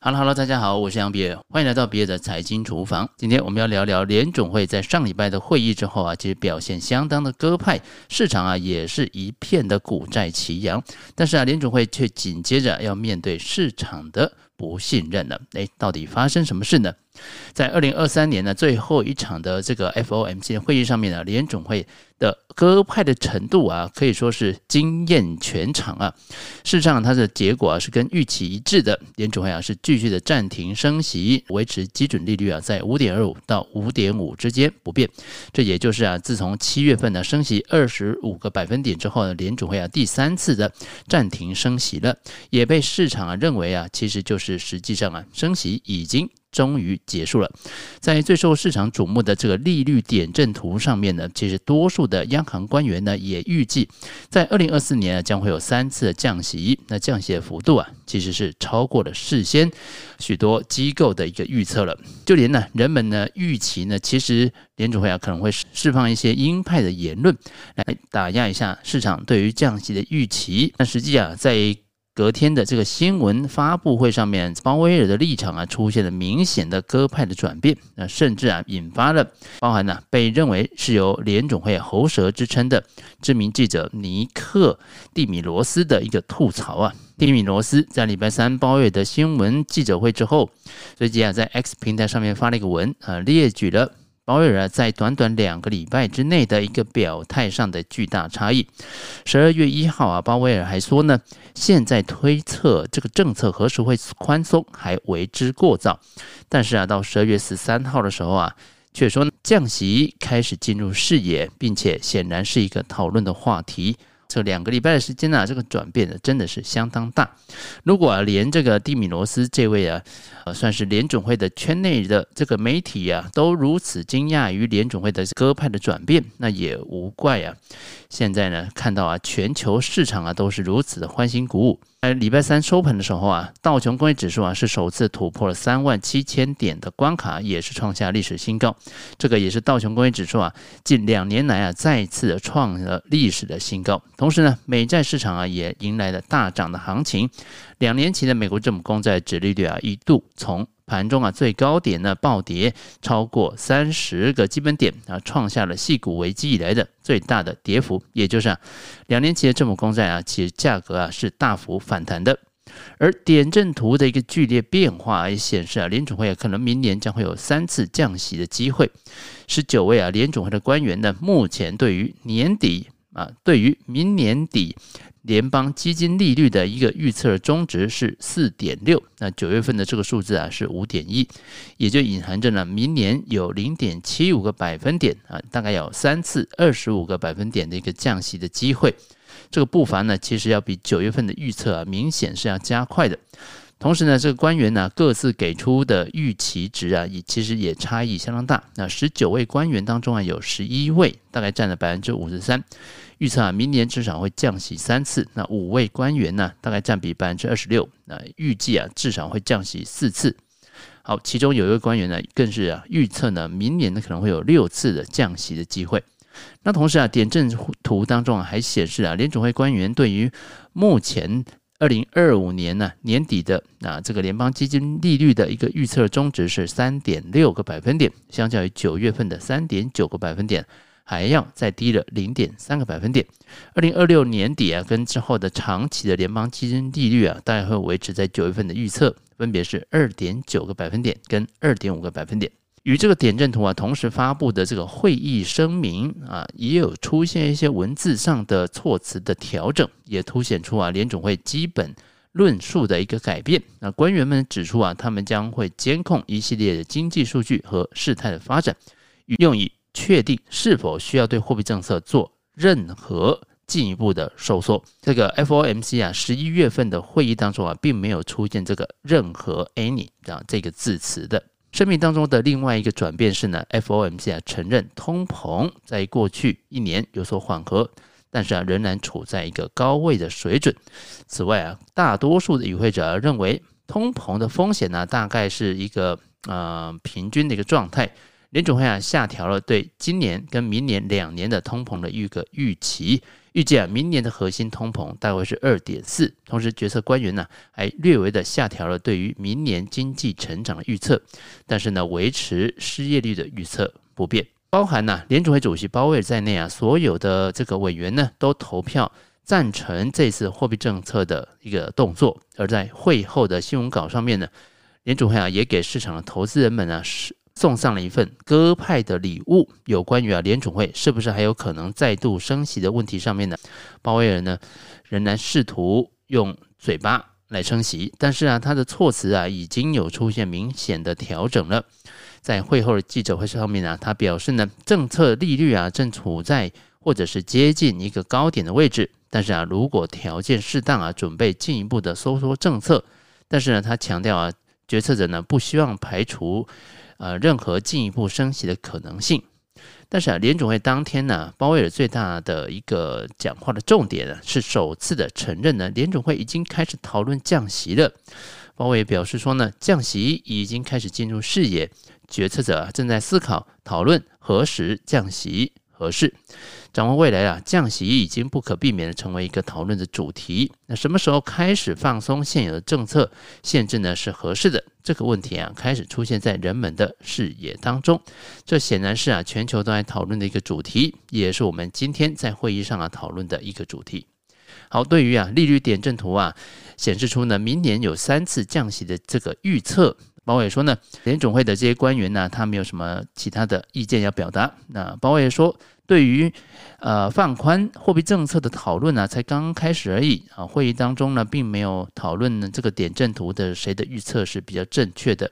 哈喽哈喽，大家好，我是杨比尔，欢迎来到比尔的财经厨房。今天我们要聊聊联总会在上礼拜的会议之后啊，其实表现相当的鸽派，市场啊也是一片的股债齐扬。但是啊，联总会却紧接着要面对市场的不信任了。诶，到底发生什么事呢？在二零二三年呢，最后一场的这个 FOMC 会议上面呢，联准会的鸽派的程度啊，可以说是惊艳全场啊。事实上，它的结果啊是跟预期一致的。联准会啊是继续的暂停升息，维持基准利率啊在五点二五到五点五之间不变。这也就是啊，自从七月份呢升息二十五个百分点之后呢，联准会啊第三次的暂停升息了，也被市场啊认为啊，其实就是实际上啊升息已经。终于结束了。在最受市场瞩目的这个利率点阵图上面呢，其实多数的央行官员呢也预计，在二零二四年啊将会有三次降息。那降息的幅度啊，其实是超过了事先许多机构的一个预测了。就连呢人们呢预期呢，其实联储会啊可能会释放一些鹰派的言论来打压一下市场对于降息的预期。那实际啊在隔天的这个新闻发布会上面，鲍威尔的立场啊出现了明显的鸽派的转变，那甚至啊引发了包含呢被认为是由联总会喉舌之称的知名记者尼克蒂米罗斯的一个吐槽啊。蒂米罗斯在礼拜三鲍威尔的新闻记者会之后，随即啊在 X 平台上面发了一个文啊，列举了。鲍威尔在短短两个礼拜之内的一个表态上的巨大差异。十二月一号啊，鲍威尔还说呢，现在推测这个政策何时会宽松还为之过早。但是啊，到十二月十三号的时候啊，却说降息开始进入视野，并且显然是一个讨论的话题。这两个礼拜的时间呢、这个转变呢真的是相当大。如果，连这个蒂米罗斯这位啊，呃，算是联准会的圈内的这个媒体啊，都如此惊讶于联准会的鸽派的转变，那也无怪啊。现在呢，看到啊，全球市场啊都是如此的欢欣鼓舞。在礼拜三收盘的时候啊，道琼工业指数啊是首次突破了三万七千点的关卡，也是创下历史新高。这个也是道琼工业指数啊近两年来啊再次创了历史的新高。同时呢，美债市场啊也迎来了大涨的行情。两年前的美国政府公债殖利率啊一度从盘中啊最高点呢暴跌超过三十个基本点啊，创下了矽谷危机以来的最大的跌幅。也就是啊，两年期的政府公债啊，其实价格啊是大幅反弹的。而点阵图的一个剧烈变化也显示啊，联准会啊可能明年将会有三次降息的机会。十九位啊联准会的官员呢，目前对于年底啊，对于明年底。联邦基金利率的一个预测中值是四点六，那九月份的这个数字啊是五点一，也就隐含着呢，明年有零点七五个百分点啊，大概有三次二十五个百分点的一个降息的机会。这个步伐呢，其实要比九月份的预测啊，明显是要加快的。同时呢，这个官员呢各自给出的预期值啊，也其实也差异相当大。那十九位官员当中啊，有十一位大概占了百分之五十三，预测啊明年至少会降息三次。那五位官员呢，大概占比百分之二十六，那预计啊至少会降息四次。好，其中有一位官员呢，更是啊预测呢明年呢可能会有六次的降息的机会。那同时啊，点阵图当中啊还显示啊，联储会官员对于目前。二零二五年呢年底的啊这个联邦基金利率的一个预测中值是三点六个百分点，相较于九月份的三点九个百分点，还要再低了零点三个百分点。二零二六年底啊跟之后的长期的联邦基金利率啊，大概会维持在九月份的预测，分别是二点九个百分点跟二点五个百分点。与这个点阵图啊同时发布的这个会议声明啊，也有出现一些文字上的措辞的调整，也凸显出啊联总会基本论述的一个改变。那官员们指出啊，他们将会监控一系列的经济数据和事态的发展，用以确定是否需要对货币政策做任何进一步的收缩。这个 FOMC 啊十一月份的会议当中啊，并没有出现这个任何 any 啊这个字词的。声明当中的另外一个转变是呢，FOMC 啊承认通膨在过去一年有所缓和，但是啊仍然处在一个高位的水准。此外啊，大多数的与会者认为通膨的风险呢大概是一个呃平均的一个状态，联储会啊下调了对今年跟明年两年的通膨的一个预期，预计啊明年的核心通膨大概是二点四。同时，决策官员呢还略微的下调了对于明年经济成长的预测，但是呢维持失业率的预测不变。包含呢联储会主席鲍威尔在内啊，所有的这个委员呢都投票赞成这次货币政策的一个动作。而在会后的新闻稿上面呢，联储会啊也给市场的投资人们啊是。送上了一份鸽派的礼物，有关于啊联储会是不是还有可能再度升息的问题上面呢，鲍威尔呢仍然试图用嘴巴来升息，但是啊他的措辞啊已经有出现明显的调整了。在会后的记者会上面呢，他表示呢政策利率啊正处在或者是接近一个高点的位置，但是啊如果条件适当啊准备进一步的收缩政策，但是呢他强调啊决策者呢不希望排除。呃，任何进一步升息的可能性，但是啊，联准会当天呢，鲍威尔最大的一个讲话的重点呢，是首次的承认呢，联准会已经开始讨论降息了。鲍威尔表示说呢，降息已经开始进入视野，决策者正在思考讨论何时降息。合适，展望未来啊，降息已经不可避免的成为一个讨论的主题。那什么时候开始放松现有的政策限制呢？是合适的这个问题啊，开始出现在人们的视野当中。这显然是啊，全球都在讨论的一个主题，也是我们今天在会议上啊讨论的一个主题。好，对于啊利率点阵图啊显示出呢，明年有三次降息的这个预测。鲍威尔说呢，联总会的这些官员呢，他没有什么其他的意见要表达。那鲍威尔说，对于呃放宽货币政策的讨论呢，才刚刚开始而已啊。会议当中呢，并没有讨论呢这个点阵图的谁的预测是比较正确的。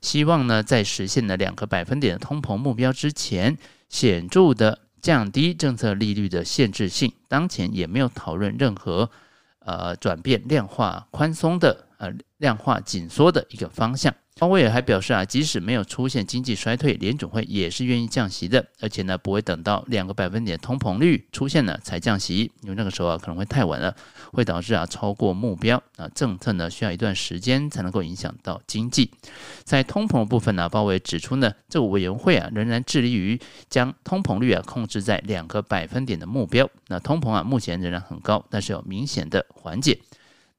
希望呢，在实现了两个百分点的通膨目标之前，显著的降低政策利率的限制性。当前也没有讨论任何呃转变量化宽松的呃量化紧缩的一个方向。鲍威尔还表示啊，即使没有出现经济衰退，联准会也是愿意降息的，而且呢，不会等到两个百分点通膨率出现了才降息，因为那个时候啊可能会太晚了，会导致啊超过目标啊政策呢需要一段时间才能够影响到经济。在通膨部分呢，鲍威尔指出呢，这个委员会啊仍然致力于将通膨率啊控制在两个百分点的目标。那通膨啊目前仍然很高，但是有明显的缓解。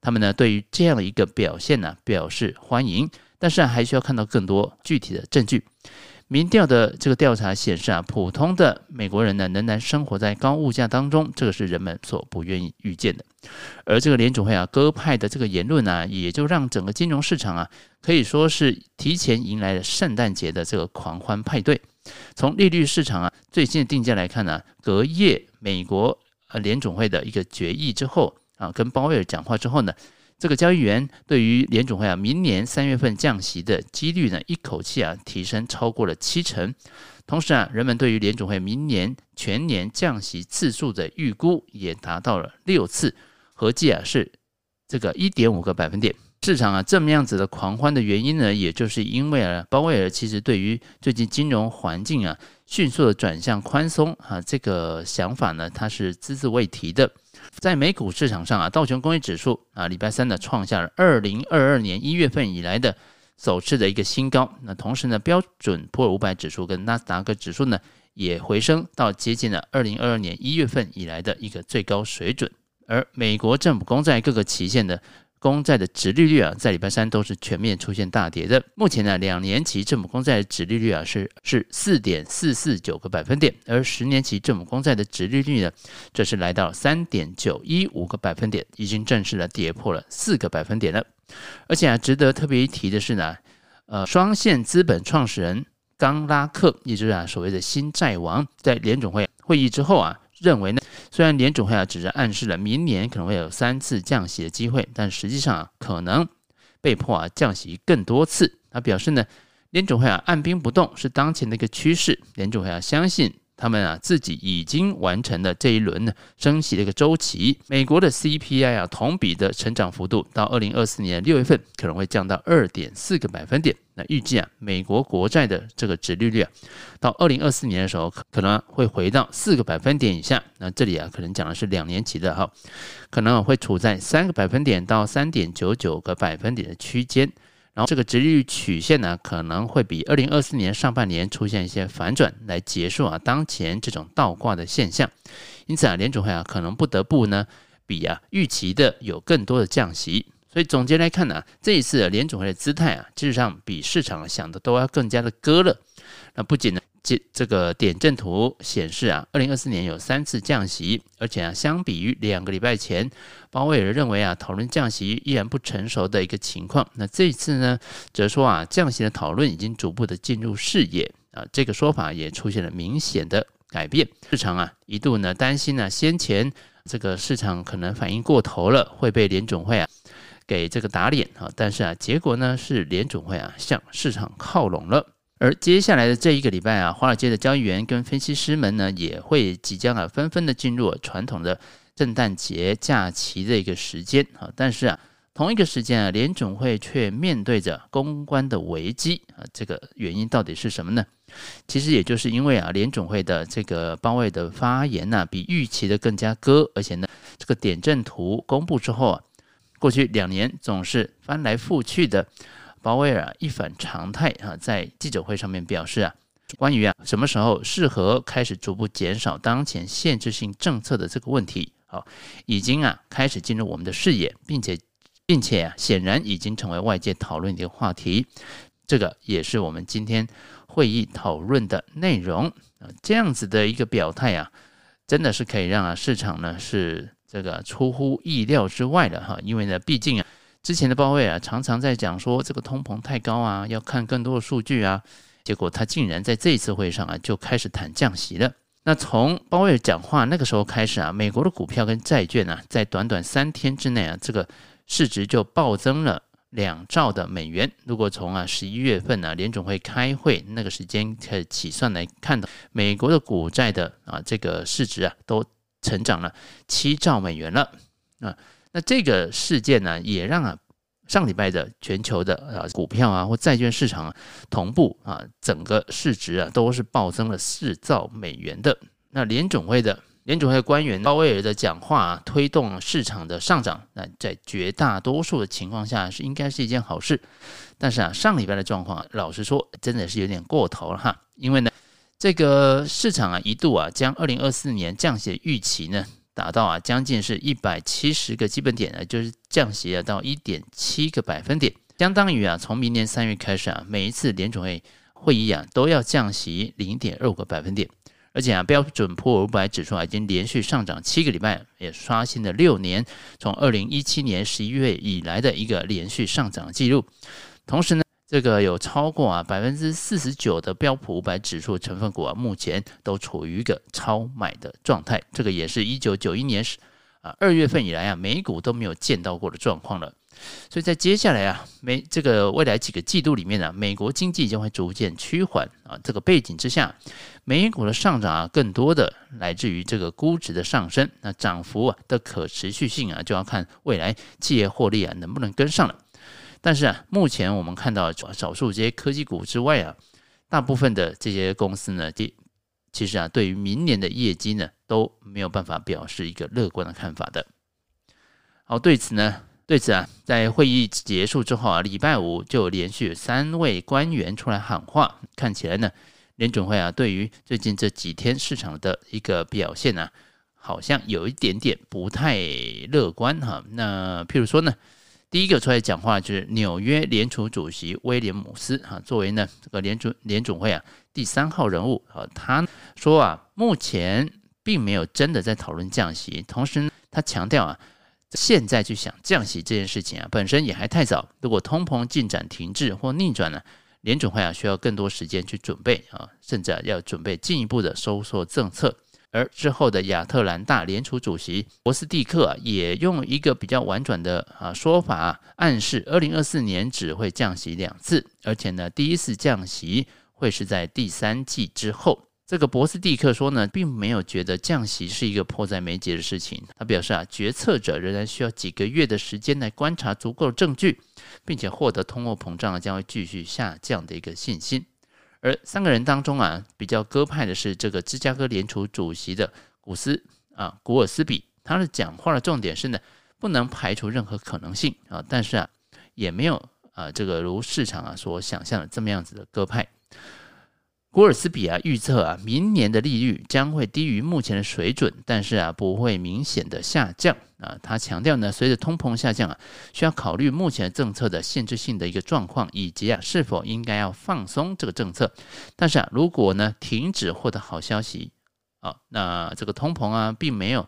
他们呢对于这样的一个表现呢表示欢迎。但是，还需要看到更多具体的证据。民调的这个调查显示啊，普通的美国人呢仍然生活在高物价当中，这个是人们所不愿意预见的。而这个联储会啊，鸽派的这个言论呢，也就让整个金融市场啊，可以说是提前迎来了圣诞节的这个狂欢派对。从利率市场啊最新的定价来看呢，隔夜美国呃联准会的一个决议之后啊，跟鲍威尔讲话之后呢。这个交易员对于联准会啊明年三月份降息的几率呢，一口气啊提升超过了七成。同时啊，人们对于联准会明年全年降息次数的预估也达到了六次，合计啊是这个一点五个百分点。市场啊这么样子的狂欢的原因呢，也就是因为啊鲍威尔其实对于最近金融环境啊迅速的转向宽松啊这个想法呢，他是只字未提的。在美股市场上啊，道琼工业指数啊，礼拜三呢创下了二零二二年一月份以来的首次的一个新高。那同时呢，标准普尔五百指数跟纳斯达克指数呢也回升到接近了二零二二年一月份以来的一个最高水准。而美国政府公债各个期限的公债的殖利率啊，在礼拜三都是全面出现大跌的。目前呢，两年期政府公债的殖利率啊是是四点四四九个百分点，而十年期政府公债的殖利率呢，这是来到三点九一五个百分点，已经正式的跌破了四个百分点了。而且啊，值得特别一提的是呢，呃，双线资本创始人冈拉克，也就是啊所谓的新债王，在联总会会议之后啊。认为呢，虽然联准会啊只是暗示了明年可能会有三次降息的机会，但实际上啊可能被迫啊降息更多次。他表示呢，联准会啊按兵不动是当前的一个趋势，联准会啊相信。他们啊自己已经完成了这一轮呢升息的一个周期。美国的 CPI 啊同比的成长幅度到二零二四年六月份可能会降到二点四个百分点。预计啊美国国债的这个值利率啊到二零二四年的时候可能会回到四个百分点以下。那这里啊可能讲的是两年期的哈，可能会处在三个百分点到三点九九个百分点的区间。然后这个值利率曲线呢，可能会比二零二四年上半年出现一些反转，来结束啊当前这种倒挂的现象。因此啊，联储会啊可能不得不呢，比啊预期的有更多的降息。所以总结来看呢，这一次的联准会的姿态啊，事实上比市场想的都要更加的鸽了。那不仅呢，这这个点阵图显示啊，二零二四年有三次降息，而且啊，相比于两个礼拜前，鲍威尔认为啊，讨论降息依然不成熟的一个情况。那这一次呢，则说啊，降息的讨论已经逐步的进入视野啊，这个说法也出现了明显的改变。市场啊，一度呢担心呢，先前这个市场可能反应过头了，会被联准会啊。给这个打脸啊，但是啊，结果呢是联总会啊向市场靠拢了，而接下来的这一个礼拜啊，华尔街的交易员跟分析师们呢也会即将啊纷纷的进入传统的圣诞节假期的一个时间啊，但是啊同一个时间啊，联总会却面对着公关的危机啊，这个原因到底是什么呢？其实也就是因为啊联总会的这个鲍威的发言呢比预期的更加鸽，而且呢这个点阵图公布之后啊。过去两年总是翻来覆去的，鲍威尔一反常态啊，在记者会上面表示啊，关于啊什么时候适合开始逐步减少当前限制性政策的这个问题，好，已经啊开始进入我们的视野，并且并且啊显然已经成为外界讨论的一个话题，这个也是我们今天会议讨论的内容啊，这样子的一个表态啊，真的是可以让啊市场呢是。这个出乎意料之外的哈，因为呢，毕竟啊，之前的鲍威尔啊常常在讲说这个通膨太高啊，要看更多的数据啊，结果他竟然在这一次会上啊就开始谈降息了。那从鲍威尔讲话那个时候开始啊，美国的股票跟债券啊，在短短三天之内啊，这个市值就暴增了两兆的美元。如果从啊十一月份呢、啊、联总会开会那个时间开始起算来看的，美国的股债的啊这个市值啊都。成长了七兆美元了啊！那这个事件呢，也让啊上礼拜的全球的啊股票啊或债券市场啊同步啊整个市值啊都是暴增了四兆美元的。那联总会的联总会官员鲍威尔的讲话啊，推动市场的上涨，那在绝大多数的情况下是应该是一件好事。但是啊上礼拜的状况，老实说真的是有点过头了哈，因为呢。这个市场啊，一度啊，将二零二四年降息的预期呢，达到啊，将近是一百七十个基本点呢，就是降息啊，到一点七个百分点，相当于啊，从明年三月开始啊，每一次联储会会议啊，都要降息零点二五个百分点，而且啊，标准普尔五百指数啊，已经连续上涨七个礼拜，也刷新了六年从二零一七年十一月以来的一个连续上涨记录，同时呢。这个有超过啊百分之四十九的标普五百指数成分股啊，目前都处于一个超买的状态。这个也是一九九一年啊二月份以来啊美股都没有见到过的状况了。所以在接下来啊美这个未来几个季度里面呢，美国经济将会逐渐趋缓啊。这个背景之下，美股的上涨啊，更多的来自于这个估值的上升。那涨幅啊的可持续性啊，就要看未来企业获利啊能不能跟上了。但是啊，目前我们看到少数这些科技股之外啊，大部分的这些公司呢，这其实啊，对于明年的业绩呢，都没有办法表示一个乐观的看法的。好，对此呢，对此啊，在会议结束之后啊，礼拜五就连续三位官员出来喊话，看起来呢，联准会啊，对于最近这几天市场的一个表现呢，好像有一点点不太乐观哈。那譬如说呢？第一个出来讲话就是纽约联储主席威廉姆斯啊，作为呢这个联储联总会啊第三号人物啊，他说啊，目前并没有真的在讨论降息，同时呢，他强调啊，现在去想降息这件事情啊，本身也还太早。如果通膨进展停滞或逆转呢，联准会啊需要更多时间去准备啊，甚至啊要准备进一步的收缩政策。而之后的亚特兰大联储主席博斯蒂克，也用一个比较婉转的啊说法，暗示二零二四年只会降息两次，而且呢，第一次降息会是在第三季之后。这个博斯蒂克说呢，并没有觉得降息是一个迫在眉睫的事情。他表示啊，决策者仍然需要几个月的时间来观察足够的证据，并且获得通货膨胀将会继续下降的一个信心。而三个人当中啊，比较鸽派的是这个芝加哥联储主席的古斯啊古尔斯比，他的讲话的重点是呢，不能排除任何可能性啊，但是啊，也没有啊，这个如市场啊所想象的这么样子的鸽派。古尔斯比啊预测啊，明年的利率将会低于目前的水准，但是啊不会明显的下降啊。他强调呢，随着通膨下降啊，需要考虑目前政策的限制性的一个状况，以及啊是否应该要放松这个政策。但是啊，如果呢停止获得好消息啊，那这个通膨啊并没有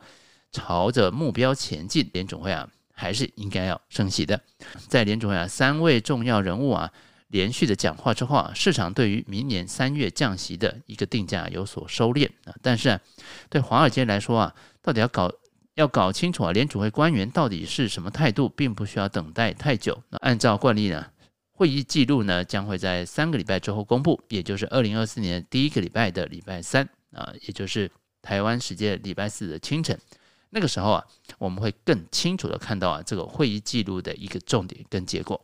朝着目标前进，联总会啊还是应该要升息的。在联总会啊三位重要人物啊。连续的讲话之后啊，市场对于明年三月降息的一个定价有所收敛啊。但是啊，对华尔街来说啊，到底要搞要搞清楚啊，联储会官员到底是什么态度，并不需要等待太久。那按照惯例呢，会议记录呢将会在三个礼拜之后公布，也就是二零二四年第一个礼拜的礼拜三啊，也就是台湾时间礼拜四的清晨。那个时候啊，我们会更清楚的看到啊，这个会议记录的一个重点跟结果。